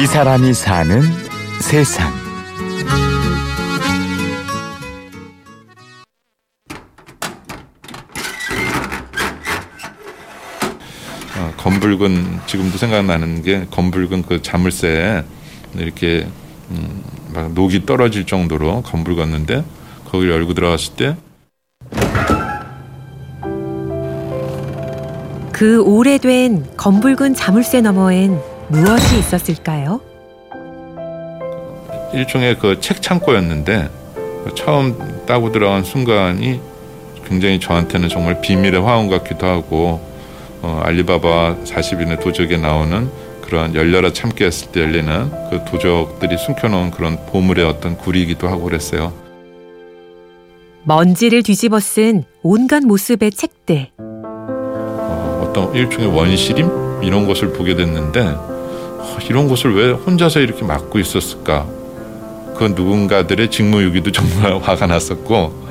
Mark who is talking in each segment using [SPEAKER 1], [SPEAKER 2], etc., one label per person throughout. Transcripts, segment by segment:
[SPEAKER 1] 이 사람이 사는 세상.
[SPEAKER 2] 어, 검붉은 지금도 생각나는 게 검붉은 그 자물쇠에 이렇게 음, 막 녹이 떨어질 정도로 검붉었는데 거기를 열고 들어갔을 때
[SPEAKER 3] 그 오래된 검붉은 자물쇠 너머엔 무엇이 있었을까요?
[SPEAKER 2] 일종의 그 책 창고였는데 처음 따고 들어간 순간이 굉장히 저한테는 정말 비밀의 화원 같기도 하고 어, 알리바바 40인의 도적에 나오는 그런 열려라 참깨 했을 때 열리는 그 도적들이 숨겨놓은 그런 보물의 어떤 구리이기도 하고 그랬어요.
[SPEAKER 3] 먼지를 뒤집어 쓴 온갖 모습의 책들.
[SPEAKER 2] 어, 어떤 일종의 원시림 이런 것을 보게 됐는데 어, 이런 것을 왜 혼자서 이렇게 맡고 있었을까? 그 누군가들의 직무유기도 정말 화가 났었고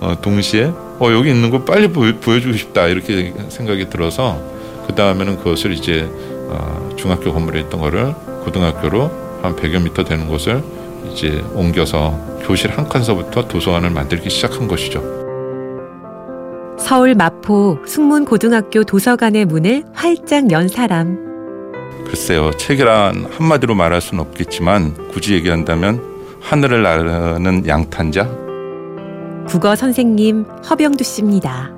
[SPEAKER 2] 어, 동시에 어, 여기 있는 거 빨리 보여, 보여주고 싶다 이렇게 생각이 들어서 그 다음에는 그것을 이제 어, 중학교 건물에 있던 거를 고등학교로 한 100여 미터 되는 곳을 이제 옮겨서 교실 한 칸서부터 도서관을 만들기 시작한 것이죠.
[SPEAKER 3] 서울 마포 숙문고등학교 도서관의 문을 활짝 연 사람.
[SPEAKER 2] 글쎄요, 책이란 한마디로 말할 수는 없겠지만 굳이 얘기한다면 하늘을 나르는 양탄자?
[SPEAKER 3] 국어 선생님 허병두 씨입니다.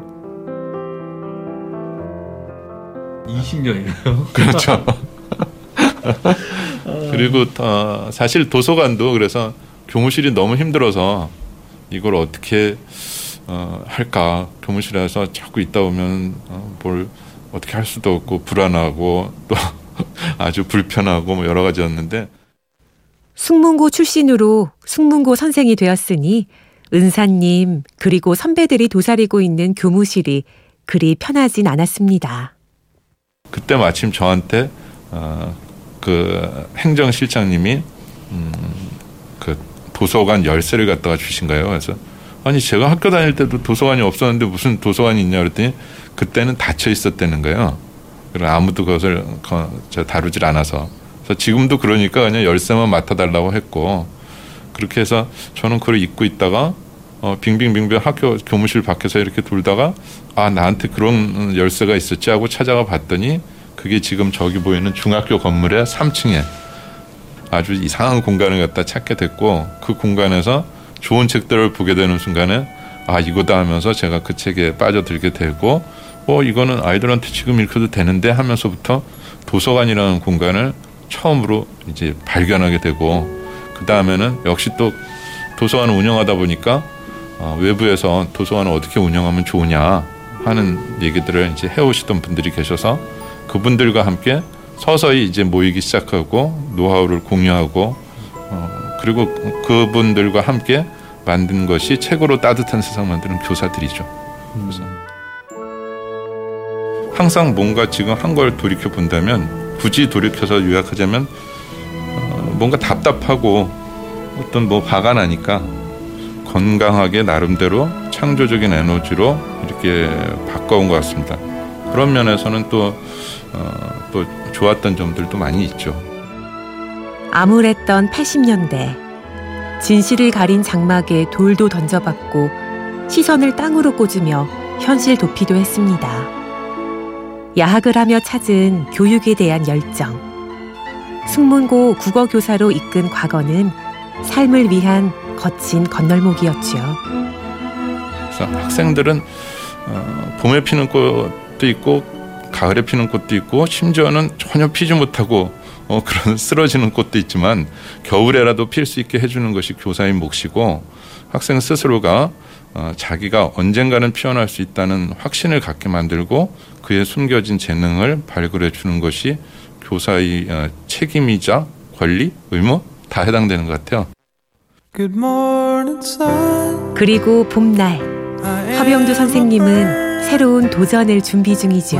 [SPEAKER 4] 20년이나요?
[SPEAKER 2] 그렇죠. 그리고 어, 사실 도서관도 그래서 교무실이 너무 힘들어서 이걸 어떻게 어, 할까 교무실에서 자꾸 있다 보면 어, 뭘 어떻게 할 수도 없고 불안하고 또 아주 불편하고 뭐 여러 가지였는데
[SPEAKER 3] 숙문고 출신으로 숙문고 선생이 되었으니 은사님 그리고 선배들이 도사리고 있는 교무실이 그리 편하진 않았습니다.
[SPEAKER 2] 그때 마침 저한테 어, 그 행정실장님이 음, 그 도서관 열쇠를 갖다가 주신 거예요. 그래서 아니 제가 학교 다닐 때도 도서관이 없었는데 무슨 도서관이 있냐 그랬더니 그때는 닫혀 있었다는 거예요. 그리고 아무도 그것을 저 다루질 않아서. 그래서 지금도 그러니까 그냥 열쇠만 맡아달라고 했고 그렇게 해서 저는 그걸 잊고 있다가 어, 빙빙빙빙 학교 교무실 밖에서 이렇게 돌다가 아 나한테 그런 열쇠가 있었지 하고 찾아가 봤더니 그게 지금 저기 보이는 중학교 건물의 3층에 아주 이상한 공간을 갖다 찾게 됐고 그 공간에서 좋은 책들을 보게 되는 순간에 아 이거다 하면서 제가 그 책에 빠져들게 되고 어 이거는 아이들한테 지금 읽혀도 되는데 하면서부터 도서관이라는 공간을 처음으로 이제 발견하게 되고 그 다음에는 역시 또 도서관을 운영하다 보니까 어, 외부에서 도서관을 어떻게 운영하면 좋으냐 하는 얘기들을 이제 해오시던 분들이 계셔서 그분들과 함께 서서히 이제 모이기 시작하고 노하우를 공유하고 어, 그리고 그분들과 함께 만든 것이 책으로 따뜻한 세상 만드는 교사들이죠. 그래서 항상 뭔가 지금 한 걸 돌이켜 본다면 굳이 돌이켜서 요약하자면 어, 뭔가 답답하고 어떤 뭐 화가 나니까 건강하게 나름대로 창조적인 에너지로 이렇게 바꿔온 것 같습니다. 그런 면에서는 또, 어, 또 좋았던 점들도 많이 있죠.
[SPEAKER 3] 암울했던 80년대. 진실을 가린 장막에 돌도 던져봤고 시선을 땅으로 꽂으며 현실 도피도 했습니다. 야학을 하며 찾은 교육에 대한 열정. 숙문고 국어교사로 이끈 과거는 삶을 위한 거친 건널목이었지요.
[SPEAKER 2] 학생들은 어, 봄에 피는 꽃도 있고 가을에 피는 꽃도 있고 심지어는 전혀 피지 못하고 어, 그런 쓰러지는 꽃도 있지만 겨울에라도 필 수 있게 해주는 것이 교사의 몫이고 학생 스스로가 어, 자기가 언젠가는 피어날 수 있다는 확신을 갖게 만들고 그의 숨겨진 재능을 발굴해 주는 것이 교사의 어, 책임이자 권리, 의무 다 해당되는 것 같아요.
[SPEAKER 3] 그리고 봄날 허병두 선생님은 새로운 도전을 준비 중이죠.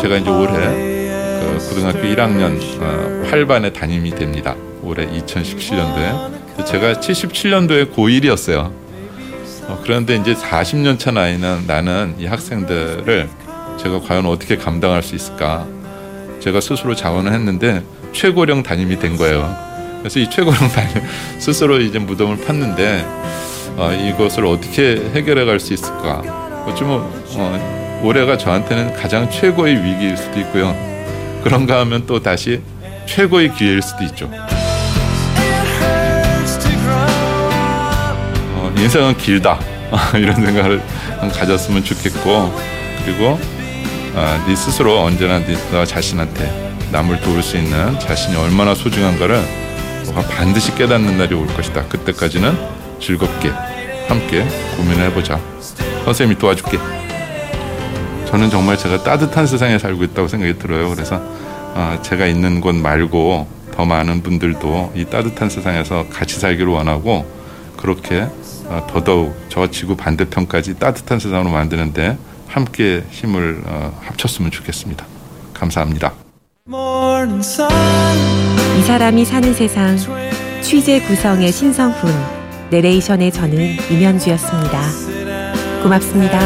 [SPEAKER 2] 제가 이제 올해 그 고등학교 1학년 8반에 담임이 됩니다. 올해 2017년도에 제가 77년도에 고1이었어요. 어, 그런데 이제 40년 차 나이는 나는 이 학생들을 제가 과연 어떻게 감당할 수 있을까? 제가 스스로 자원을 했는데 최고령 담임이 된 거예요. 그래서 이 최고령 담임 스스로 이제 무덤을 팠는데 어, 이것을 어떻게 해결해 갈 수 있을까? 어쩌면 어, 올해가 저한테는 가장 최고의 위기일 수도 있고요. 그런가 하면 또 다시 최고의 기회일 수도 있죠. 인생은 길다 이런 생각을 가졌으면 좋겠고 그리고 아, 네 스스로 언제나 네 자신한테 남을 도울 수 있는 자신이 얼마나 소중한가를 너가 반드시 깨닫는 날이 올 것이다. 그때까지는 즐겁게 함께 고민을 해보자. 선생님이 도와줄게. 저는 정말 제가 따뜻한 세상에 살고 있다고 생각이 들어요. 그래서 아, 제가 있는 곳 말고 더 많은 분들도 이 따뜻한 세상에서 같이 살기를 원하고 그렇게 아, 더더욱 저 지구 반대편까지 따뜻한 세상으로 만드는데 함께 힘을 어, 합쳤으면 좋겠습니다. 감사합니다.
[SPEAKER 3] 이 사람이 사는 세상 취재 구성의 신성훈 내레이션의 저는 임현주였습니다. 고맙습니다.